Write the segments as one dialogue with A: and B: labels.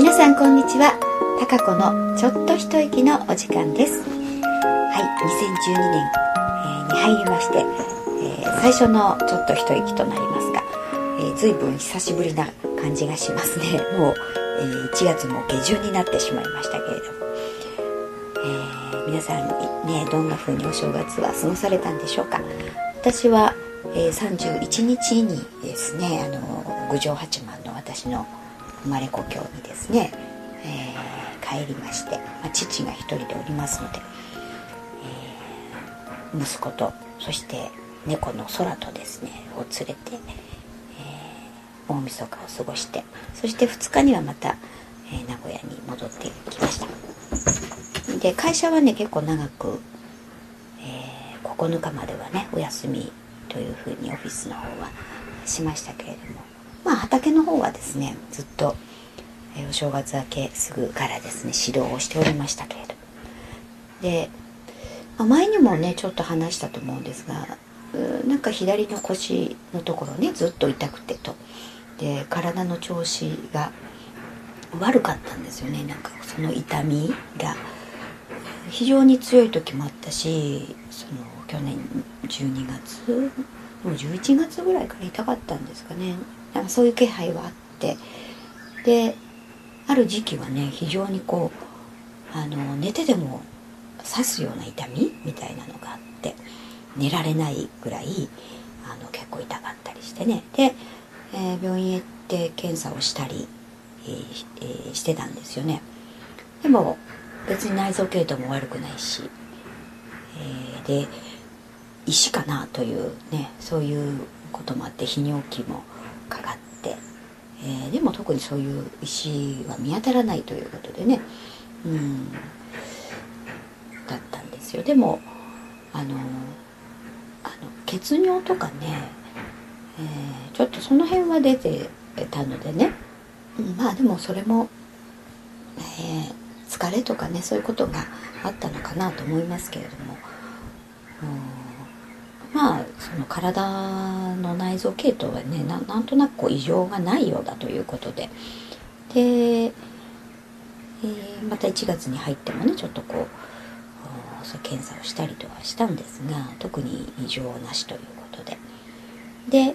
A: 皆さんこんにちは。たかこのちょっと一息のお時間です。はい2012年、えー、に入りまして、えー、最初のちょっと一息となりますが、えー、随分久しぶりな感じがしますね。もう、えー、1月も下旬になってしまいましたけれども、えー、皆さんねどんな風にお正月は過ごされたんでしょうか。私は、えー、31日にですねあの郡上八幡の私の生まれ故郷にですね、えー、帰りまして、まあ、父が一人でおりますので、えー、息子とそして猫の空とですねを連れて、えー、大晦日を過ごしてそして2日にはまた、えー、名古屋に戻ってきました。で会社はね結構長く、えー、9日まではねお休みというふうにオフィスの方はしましたけれどもまあ畑の方はですねずっと、えお正月明けすぐからですね指導をしておりましたけれど。で、まあ、前にもねちょっと話したと思うんですがなんか左の腰のところねずっと痛くてと。で体の調子が悪かったんですよねなんかその痛みが。非常に強い時もあったしその去年12月もう11月ぐらいから痛かったんですかね。なんかそういう気配はあって。である時期はね非常にこうあの寝てでも刺すような痛み？みたいなのがあって寝られないぐらいあの結構痛かったりしてね。で、えー、病院へ行って検査をしたり、えーえー、してたんですよね。でも別に内臓系統も悪くないし、えー、で石かなというねそういうこともあって泌尿器もかかって、えー、でも特にそういう石は見当たらないということでね。うん。だったんですよ。でもあのあの血尿とかね、えー、ちょっとその辺は出てたのでね、まあでもそれも、えー、疲れとかねそういうことがあったのかなと思いますけれども、うん。まあその体の内臓系統はねなんとなくこう異常がないようだということで。で、えー、また1月に入ってもねちょっとこう検査をしたりとはしたんですが特に異常なしということで。で、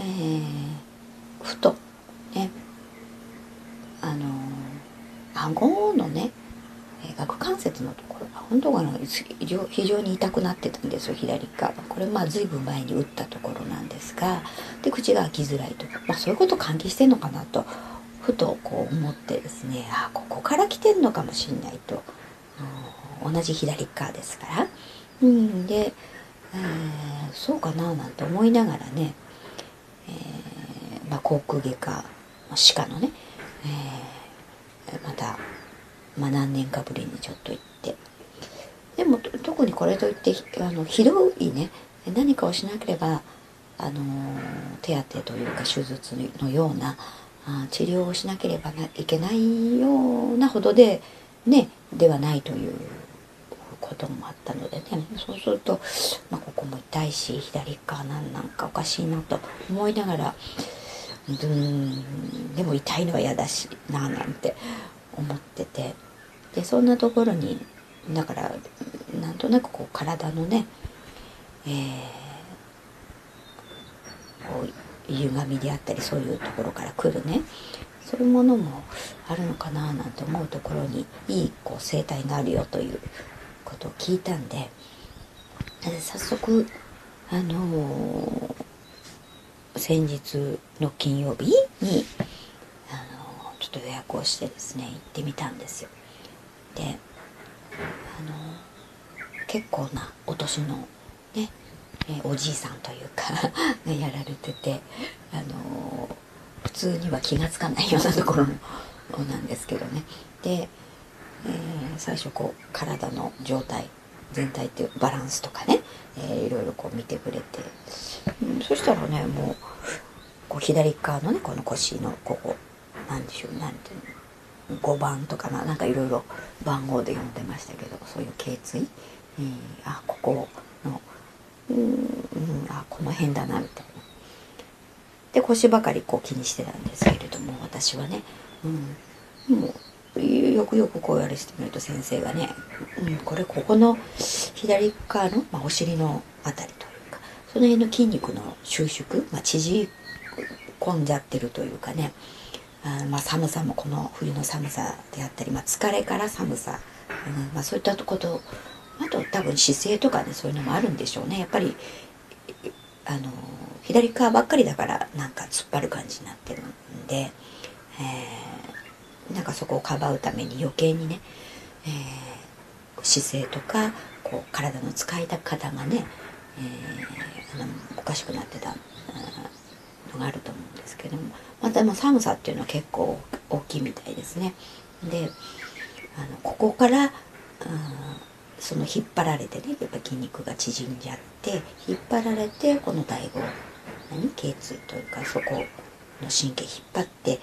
A: えー、ふとねあの顎のね顎関節のところが本当が非常に痛くなってたんですよ左側。これまあ随分前に打ったところなんですがで口が開きづらいと、まあ、そういうこと関係してんのかなとふとこう思ってですねあここから来てんのかもしんないと、うん、同じ左側ですから、うん、で、えー、そうかななんて思いながらね、えーまあ、航空外科歯科のね、えー、またまあ、何年かぶりにちょっと行って。でも特にこれといってあのひどいね。何かをしなければあの手当というか手術のようなあ治療をしなければいけないようなほどでねではないということもあったのでね。そうすると、まあ、ここも痛いし左側なんなんかおかしいなと思いながらうんでも痛いのは嫌だしななんて思ってて。でそんなところにだからなんとなくこう体のね、えー、こう歪みであったりそういうところから来るねそういうものもあるのかななんて思うところにいいこう生態があるよということを聞いたんで早速あのー、先日の金曜日にあの、ちょっと予約をしてですね行ってみたんですよ。であの結構なお年のね、えおじいさんというか やられててあの普通には気が付かないようなところ なんですけどね。で、えー、最初こう体の状態全体っていうバランスとかね、えー、いろいろこう見てくれて、うん、そしたらねもうこう左側のねこの腰のここなんでしょうなんていうの？5番とかななんかいろいろ番号で読んでましたけどそういう頸椎、えー、あここのうん、あこの辺だなみたいな。で腰ばかりこう気にしてたんですけれども私はね、うん、もうよくよくこうやりしてみると先生がね、うん、これここの左側の、まあ、お尻のあたりというかその辺の筋肉の収縮、まあ、縮込んじゃってるというかねあまあ、寒さもこの冬の寒さであったり、まあ、疲れから寒さ、うんまあ、そういったことあと多分姿勢とかねそういうのもあるんでしょうね。やっぱりあの左側ばっかりだからなんか突っ張る感じになってるんで、えー、なんかそこをかばうために余計にね、えー、姿勢とかこう体の使い方がね、えー、あのおかしくなってたがあると思うんですけどもまた寒さっていうのは結構大きいみたいですね。であのここから、うんその引っ張られてねやっぱ筋肉が縮んじゃって引っ張られてこの第五何？頸椎というかそこの神経引っ張って、えー、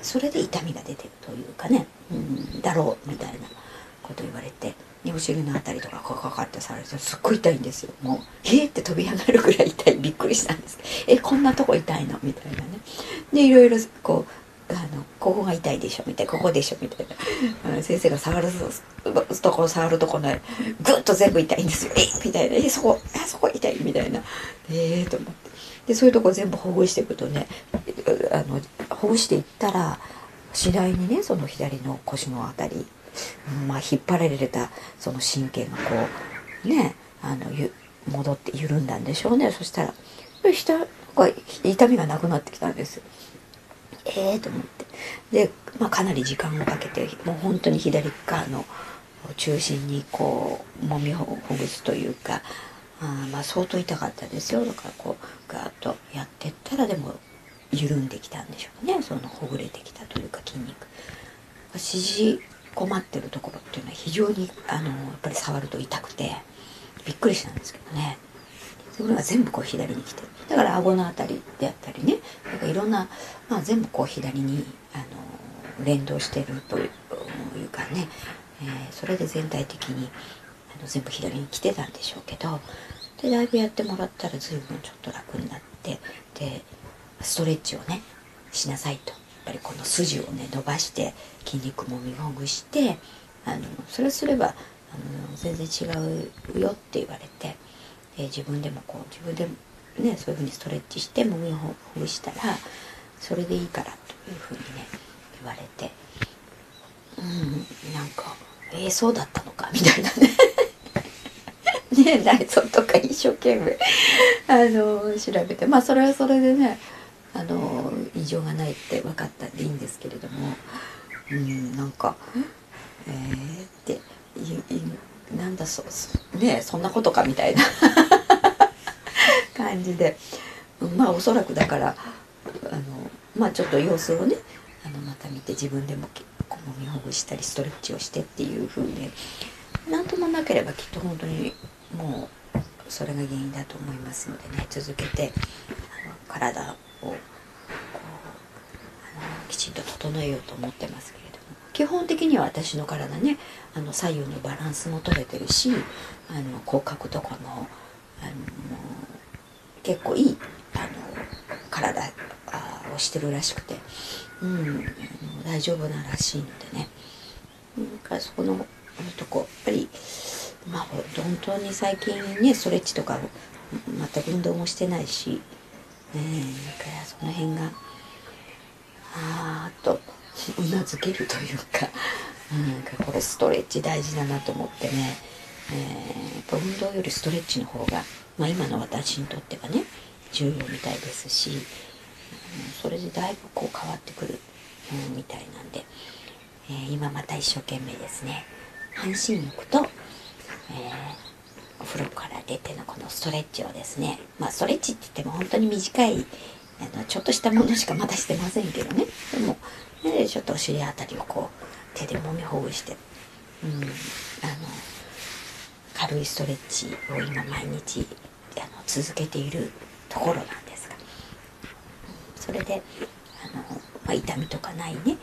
A: それで痛みが出てるというかね、うん、だろうみたいなこと言われてお尻の辺りとかカカカってされてすっごい痛いんですよ。もう「え!」って飛び上がるぐらい痛い。びっくりしたんですえこんなとこ痛いの？みたいなね。でいろいろこうあのここが痛いでしょ？みたいな。ここでしょ？みたいな。先生が触るとこ触るところねぐっと全部痛いんですよ。え？みたいな。えそこあそこ痛い？みたいな。ええー、と思って。でそういうとこ全部ほぐしていくとねあのほぐしていったら次第にねその左の腰の辺り、まあ、引っ張られたその神経がこうねあのゆ戻って緩んだんでしょうね。そしたら下が痛みがなくなってきたんです。ええー、と思って。で、まあ、かなり時間をかけてもう本当に左側の中心にこうもみほぐすというかあまあ相当痛かったですよ。だからこうガーッとやってったらでも緩んできたんでしょうね。そのほぐれてきたというか筋肉。縮こまってるところっていうのは非常にあのやっぱり触ると痛くてびっくりしたんですけどね。それが全部こう左に来て。だから顎の辺りであったりね。なんかいろんな、まあ、全部こう左にあの連動してるというかね、えー、それで全体的にあの全部左に来てたんでしょうけど。でだいぶやってもらったら随分ちょっと楽になって。でストレッチをねしなさいと。ぱりこの筋をね伸ばして筋肉もみほぐしてあのそれすればあの全然違うよって言われて。え、自分でもこう自分でもねそういうふうにストレッチしてもみほぐしたらそれでいいからというふうにね言われてうんなんかえー、そうだったのかみたいなね ね内臓とか一生懸命あの調べてまあそれはそれでねあの常がないって分かったんでいいんですけれども。うんなんかえー、ってなんだそねそんなことかみたいな。感じで。まあおそらくだからあのまあちょっと様子をねあのまた見て自分でもこもみほぐしたりストレッチをしてっていう風で何ともなければきっと本当にもうそれが原因だと思いますのでね続けて体きちんと整えようと思ってますけれども。基本的には私の体ねあの左右のバランスも取れてるしあの口角とかもあの結構いいあの体をしてるらしくて、うん、大丈夫ならしいのでね。かそこのとこやっぱりまあ本当に最近ねストレッチとか全く運動もしてないし、え、だからその辺があーっとうなずけるというか、うん、これストレッチ大事だなと思ってね、えー、運動よりストレッチの方がまあ、今の私にとってはね重要みたいですし、うん、それでだいぶこう変わってくる、うん、みたいなんで、えー、今また一生懸命ですね半身浴と、えー、お風呂から出てのこのストレッチをですねまあストレッチって言っても本当に短いあのちょっとしたものしかまだしてませんけどね。でも、ね、ちょっとお尻あたりをこう手でもみほぐして、うん、あの軽いストレッチを今毎日あの続けているところなんですが。それであの、まあ、痛みとかないね、えー、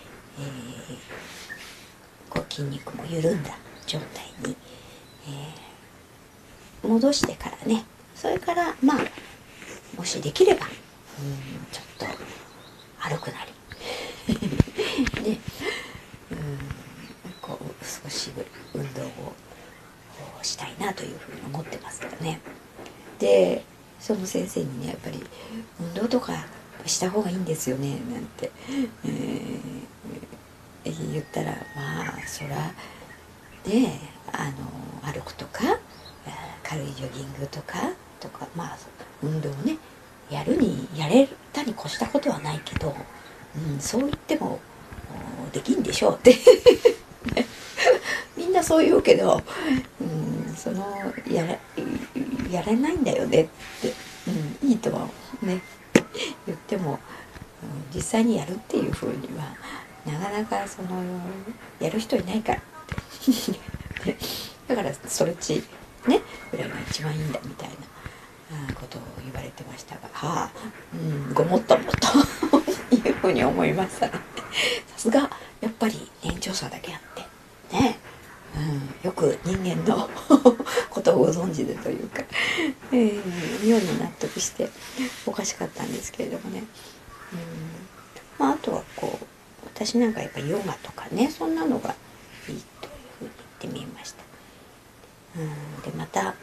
A: こう筋肉も緩んだ状態に、えー、戻してからね。それからまあもしできればちょっと歩くなり。ね、うんこう少し運動をしたいなというふうに思ってますけどね。でその先生にねやっぱり運動とかした方がいいんですよねなんて、えー、言ったらまあそらであの歩くとか軽いジョギングとかとかまあ運動をねやるにやれたに越したことはないけど、うん、そう言ってもできんでしょうって。みんなそう言うけど、うん、そのやらやれないんだよねって、うん、いいとはね言っても、うん、実際にやるっていうふうにはなかなかそのやる人いないからって。だからストレッチねぐらいが一番いいんだみたいな。ことを言われてましたがはあ、うん、ごもっともと いうふうに思いましたねさすがやっぱり年長者だけあってね。うん、よく人間の ことをご存知でというか、えー、妙に納得しておかしかったんですけれどもね、うんまあ、あとはこう私なんかやっぱヨガとかねそんなのがいいというふうに言ってみました。うんでまた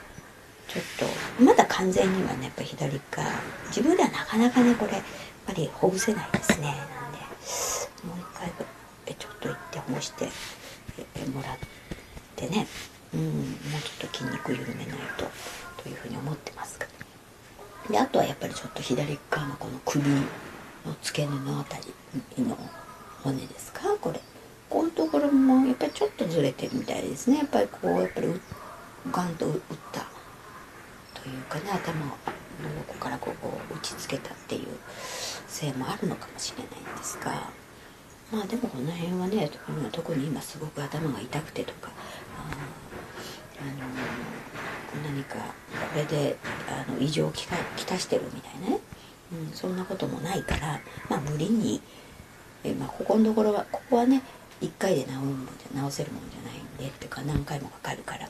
A: ちょっと。まだ完全にはねやっぱ左側。自分ではなかなかねこれやっぱりほぐせないですね。なんでもう一回ちょっと行ってほぐしてもらってね。うんもうちょっと筋肉緩めないとというふうに思ってますであとはやっぱりちょっと左側のこの首の付け根のあたりの骨ですか？これ。こういうところもやっぱりちょっとずれてるみたいですね。やっぱりこうやっぱりガンと打ったいうかね頭の横からここ打ちつけたっていうせいもあるのかもしれないんですがまあでもこの辺はね特に今すごく頭が痛くてとかあの何かこれであの異常をきたしてるみたいなね、うん、そんなこともないからまあ無理にえ、まあ、ここのところはここはね1回で治るもんじゃ治せるもんじゃないんでっていうか何回もかかるから、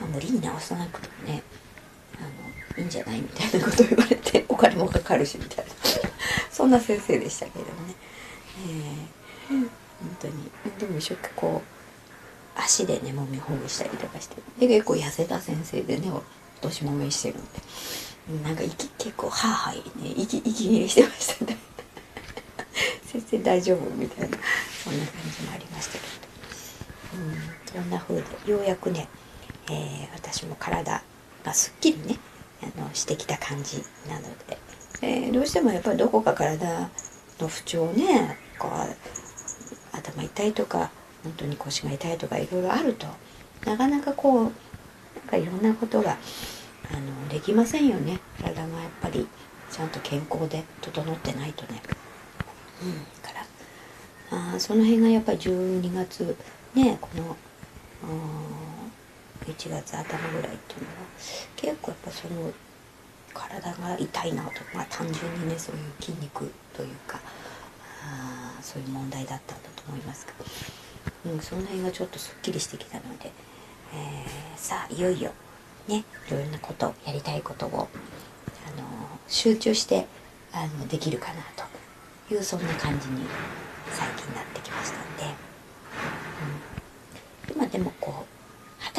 A: まあ、無理に治さなくてもねいいん。じゃないみたいなこと言われてお金もかかるしみたいなそんな先生でしたけどね、えー、本当にでも一生懸命こう足でねもみほぐしたりとかしてで結構痩せた先生でねお年もめしてるん。でなんか息結構はあはあね息息切れしてましたね。先生大丈夫みたいなそんな感じもありました。けど、うん、そんな風でようやくね、えー、私も体がすっきりねあのしてきた感じなので、えー、どうしてもやっぱりどこか体の不調ねこう頭痛いとか本当に腰が痛いとかいろいろあるとなかなかこうなんかいろんなことがあのできませんよね体がやっぱりちゃんと健康で整ってないとね。うん、からあその辺がやっぱり12月ねこの1月頭ぐらいっていうのは結構やっぱその体が痛いなとまあ単純にねそういう筋肉というかあそういう問題だったんだと思いますが、うん、その辺がちょっとすっきりしてきたので、えー、さあいよいよねいろんなことやりたいことを、あの集中してあのできるかなというそんな感じに最近なってきましたんで、うん、今でもこう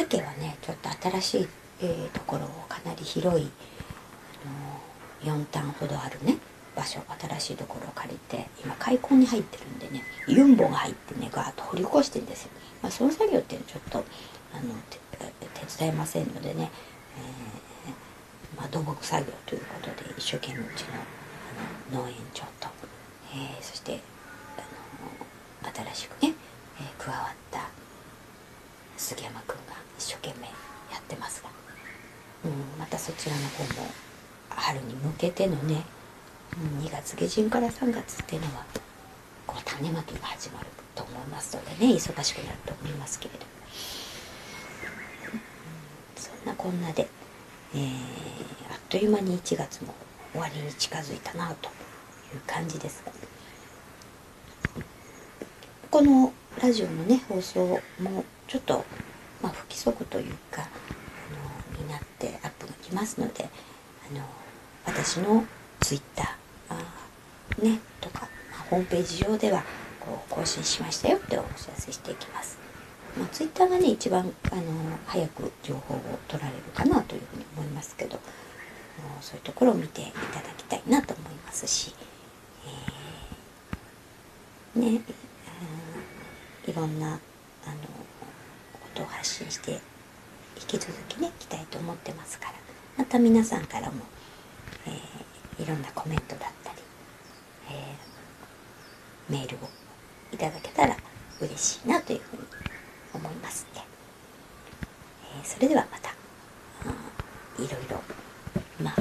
A: 畑はねちょっと新しい、えー、ところをかなり広い、あのー、4単ほどあるね場所新しいところを借りて今開墾に入ってるんでねユンボが入ってねガーッと掘り起こしてるんですよ、まあ、その作業っていうのはちょっとあの手伝えませんのでね、えー、まあ、土木作業ということで一生懸命うちのあの農園長とえー、そしてあの新しくね、えー、加わった杉山君が一生懸命やってますが、うん、またそちらの方も春に向けてのね、2月下旬から3月っていうのはこう種まきが始まると思いますのでね忙しくなると思いますけれども、うん、そんなこんなで、えー、あっという間に1月も終わりに近づいたなという感じですが。このラジオのね放送もちょっと、規則というかあのになってアップが来ますのであの私のツイッターねとか、まあ、ホームページ上ではこう更新しましたよってお知らせしていきます。まあ、ツイッターがね一番あの早く情報を取られるかなというふうに思いますけどそういうところを見ていただきたいなと思いますし、えー、ね、いろんなあのことを発信して引き続きねいきたいと思ってますから。また皆さんからも、えー、いろんなコメントだったり、えー、メールをいただけたら嬉しいなというふうに思いますので、えー、それではまた、うん、いろいろまあ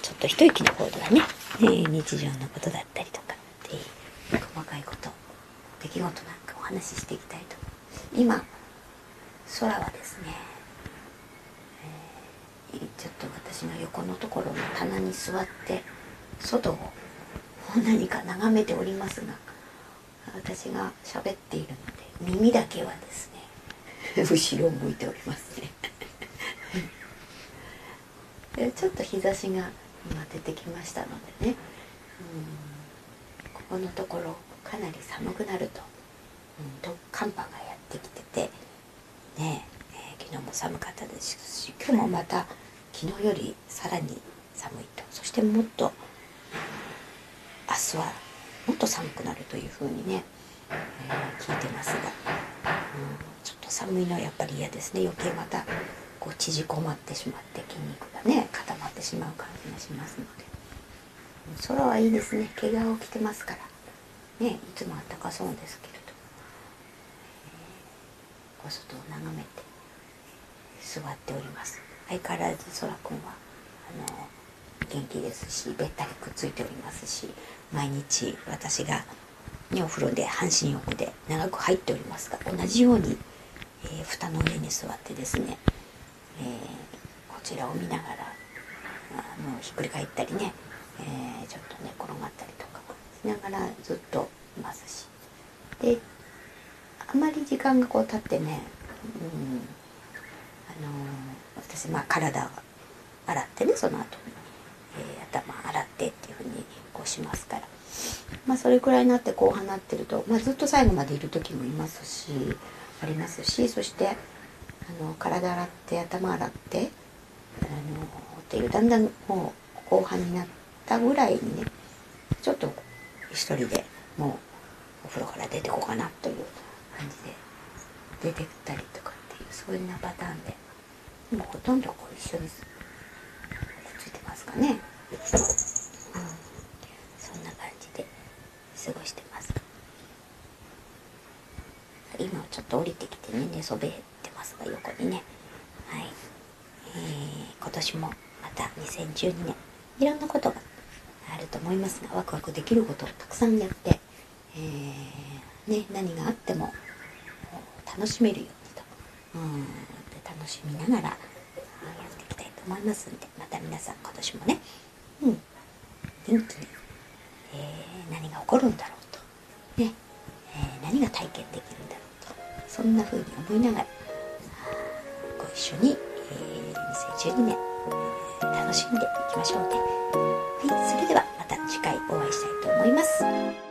A: ちょっと一息の方ではね、えー、日常のことだったりとかっていう細かいこと出来事なんかお話ししていきたいと今空はですね、えー、ちょっと私の横のところの棚に座って外を何か眺めておりますが私が喋っているので耳だけはですね 後ろを向いておりますね。でちょっと日差しが今出てきましたのでねうんここのところかなり寒くなると,、うん、と寒波がやってきててねえー、昨日も寒かったですし今日もまた昨日よりさらに寒いと。そしてもっと明日はもっと寒くなるというふうにね、えー、聞いてますが、うん、ちょっと寒いのはやっぱり嫌ですね。余計またこう縮こまってしまって筋肉がね固まってしまう感じがしますので。空はいいですね。毛皮を着てますから。ねいつもあったかそうですけれど、えー、お外を眺めて。座っております。相変わらず空くんはあの元気ですしべったりくっついておりますし毎日私が、ね、お風呂で半身浴で長く入っておりますが同じように、えー、蓋の上に座ってですね、えー、こちらを見ながらあのひっくり返ったりね、えー、ちょっと寝転がったりとかしながらずっといますし。であまり時間がこう経ってね、うんの私まあ体洗ってねその後にえー、頭洗ってっていうふうにこうしますから、まあ、それくらいになって後半になってると、まあ、ずっと最後までいる時もいますしありますしそしてあの体洗って頭洗ってあのっていうだんだんもう後半になったぐらいにねちょっと一人でもうお風呂から出てこうかなという感じで出てったりとかっていうそういうなパターンでもうほとんどこう一緒についてますかね、うん、そんな感じで過ごしてます。今ちょっと降りてきてね寝そべってますが横にね。はい、えー、今年もまた2012年いろんなことがあると思いますがワクワクできることをたくさんやって、えー、ね、何があっても楽しめるようにと、うん、楽しみながらやっていきたいと思いますんでまた皆さん今年もね、うん、元気に、えー、何が起こるんだろうと、ねえー、何が体験できるんだろうとそんな風に思いながらご一緒に、えー、2012年、えー、楽しんでいきましょうね。はい、それではまた次回お会いしたいと思います。